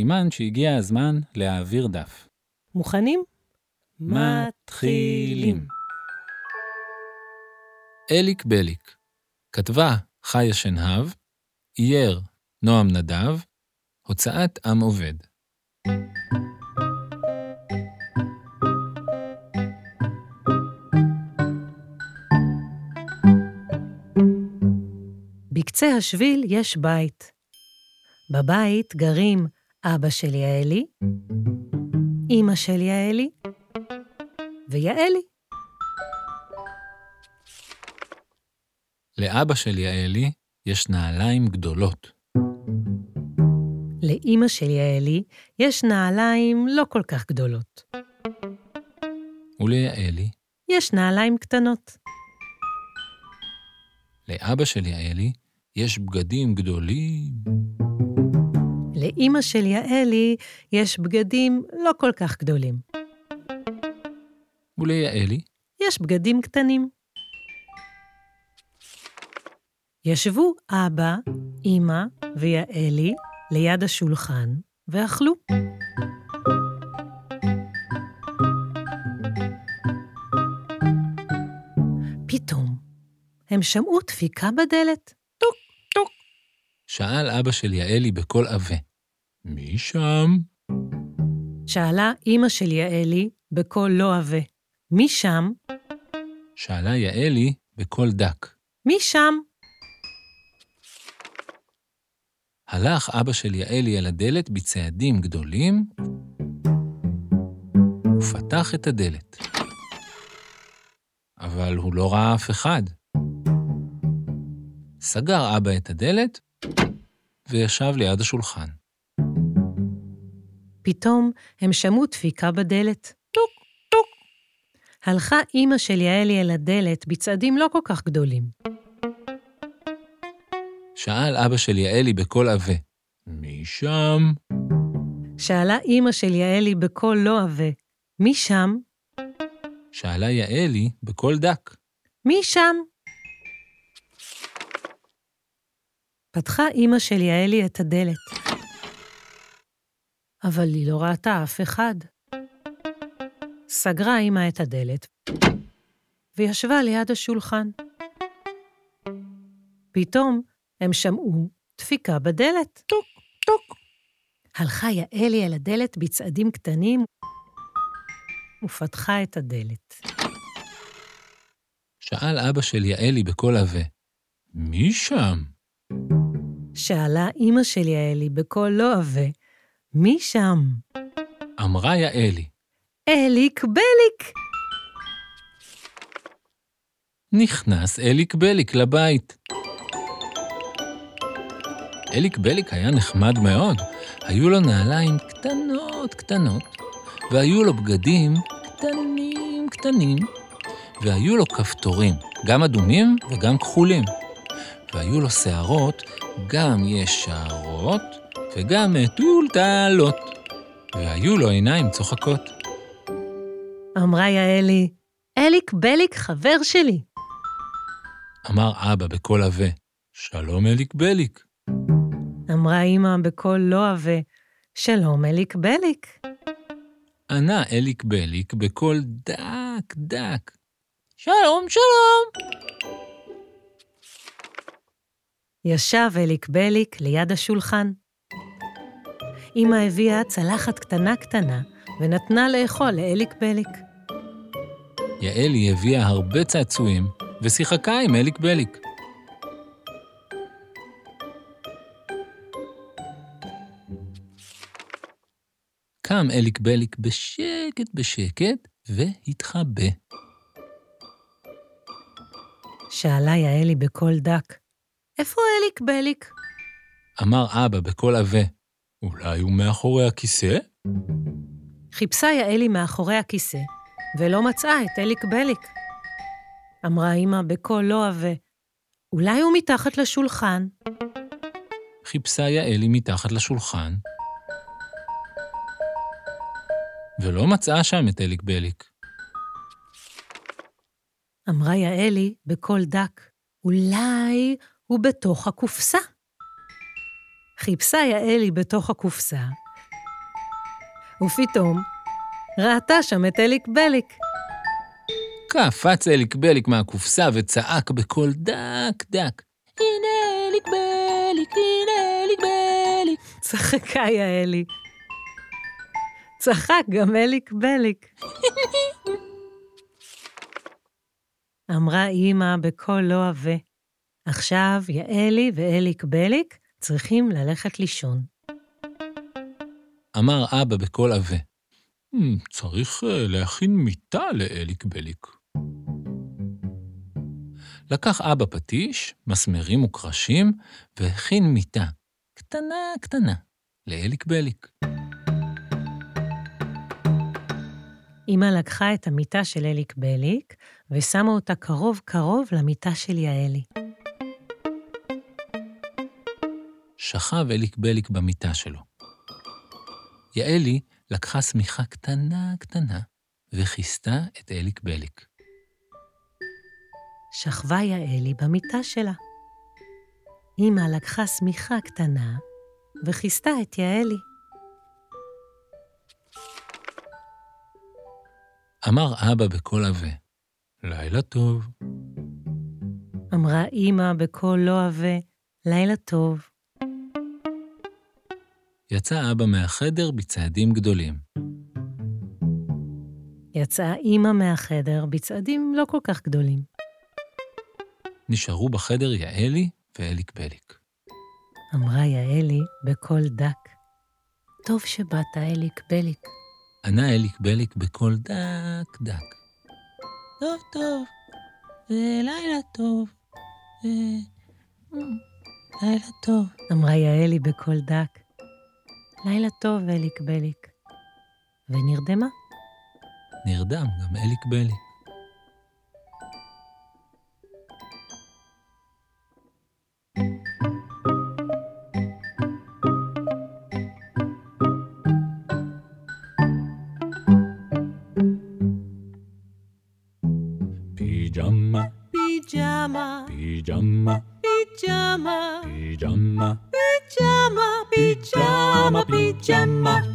סימן שהגיע הזמן להעביר דף. מוכנים? מתחילים. אליק בליק, כתבה חיה שנהב, אייר נועם נדב, הוצאת עם עובד. בקצה השביל יש בית. בבית גרים אבא של יעלי, אמא של יעלי ויעלי. לאבא של יעלי יש נעליים גדולות. לאמא של יעלי יש נעליים לא כל כך גדולות. וליעלי, יש נעליים קטנות. לאבא של יעלי, יש בגדים גדולים. לאמא של יעלי יש בגדים לא כל כך גדולים. וליעלי, יש בגדים קטנים. ישבו אבא, אמא ויעלי ליד השולחן ואכלו. פתאום הם שמעו דפיקה בדלת. טוק, טוק. שאל אבא של יעלי בקול עבה. מי שם? שאלה אמא של יעלי בקול לא עבה. מי שם? שאלה יעלי בקול דק. מי שם? הלך אבא של יעלי אל הדלת בצעדים גדולים ופתח את הדלת. אבל הוא לא ראה אף אחד. סגר אבא את הדלת וישב ליד השולחן. פתאום הם שמעו דפיקה בדלת. טוק, טוק. הלכה אמא של יעלי אל הדלת בצעדים לא כל כך גדולים. שאל אבא של יעלי בקול עבה. מי שם? שאלה אמא של יעלי בקול לא עבה. מי שם? שאלה יעלי בקול דק. מי שם? פתחה אמא של יעלי את הדלת. אבל היא לא ראתה אף אחד. סגרה אמא את הדלת וישבה ליד השולחן. פתאום הם שמעו דפיקה בדלת. טוק, טוק. הלכה יעלי אל הדלת בצעדים קטנים ופתחה את הדלת. שאל אבא של יעלי בקול עבה. מי שם? שאלה אמא של יעלי בקול לא עבה, מי שם? אמרה יעלי. אליק בליק. נכנס אליק בליק לבית. אליק בליק היה נחמד מאוד. היו לו נעליים קטנות קטנות, והיו לו בגדים קטנים קטנים, והיו לו כפתורים, גם אדומים וגם כחולים. והיו לו שערות גם ישרות וגם מטולטלות. והיו לו עיניים צוחקות. אמרה יעלי, אליק בליק חבר שלי. אמר אבא בקול עבה, שלום אליק בליק. אמרה אמא בקול לא עבה, שלום אליק בליק. ענה אליק בליק בקול דק דק. שלום, שלום. ישב אליק בליק ליד השולחן. אמא הביאה צלחת קטנה קטנה ונתנה לאכול לאליק בליק. יעלי הביאה הרבה צעצועים ושיחקה עם אליק בליק. קם אליק בליק בשקט בשקט והתחבא. שאלה יעלי בקול דק, איפה אליק בליק? אמר אבא בקול עבה, אולי הוא מאחורי הכיסא? חיפשה יעלי מאחורי הכיסא, ולא מצאה את אליק בליק. אמרה אמא בקול לא עבה, אולי הוא מתחת לשולחן. חיפשה יעלי מתחת לשולחן, ולא מצאה שם את אליק בליק. אמרה יעלי בקול דק, אולי הוא בתוך הקופסה. חיפשה יעלי בתוך הקופסה, ופתאום ראתה שם את אליק בליק. קפץ אליק בליק מהקופסה וצעק בקול דק דק. הנה אליק בליק, הנה אליק בליק. צחקה יעלי. צחק גם אליק בליק. אמרה אמא בקול לא עבה, עכשיו יעלי ואליק בליק צריכים ללכת לישון. אמר אבא בקול עבה, "Hmm, צריך אה, להכין מיטה לאליק בליק. לקח אבא פטיש, מסמרים וקרשים, והכין מיטה, קטנה קטנה, לאליק בליק. אמא לקחה את המיטה של אליק בליק ושמה אותה קרוב קרוב למיטה של יעלי. שכב אליק בליק במיטה שלו. יעלי לקחה שמיכה קטנה קטנה וכיסתה את אליק בליק. שכבה יעלי במיטה שלה. אמא לקחה שמיכה קטנה וכיסתה את יעלי. אמר אבא בקול עבה, לילה טוב. אמרה אמא בקול לא עבה, לילה טוב. יצא אבא מהחדר בצעדים גדולים. יצאה אמא מהחדר בצעדים לא כל כך גדולים. נשארו בחדר יעלי ואליק בליק. אמרה יעלי בקול דק. טוב שבאת, אליק בליק. ענה אליק בליק בקול דק דק. טוב, טוב, לילה טוב, לילה טוב. אמרה יעלי בקול דק. לילה טוב, אליק בליק. ונרדמה. נרדם גם אליק בליק. פיג'מה, פיג'מה, פיג'מה, פיג'מה, פיג'מה, פיג'מה, פיג'מה, פיג'מה.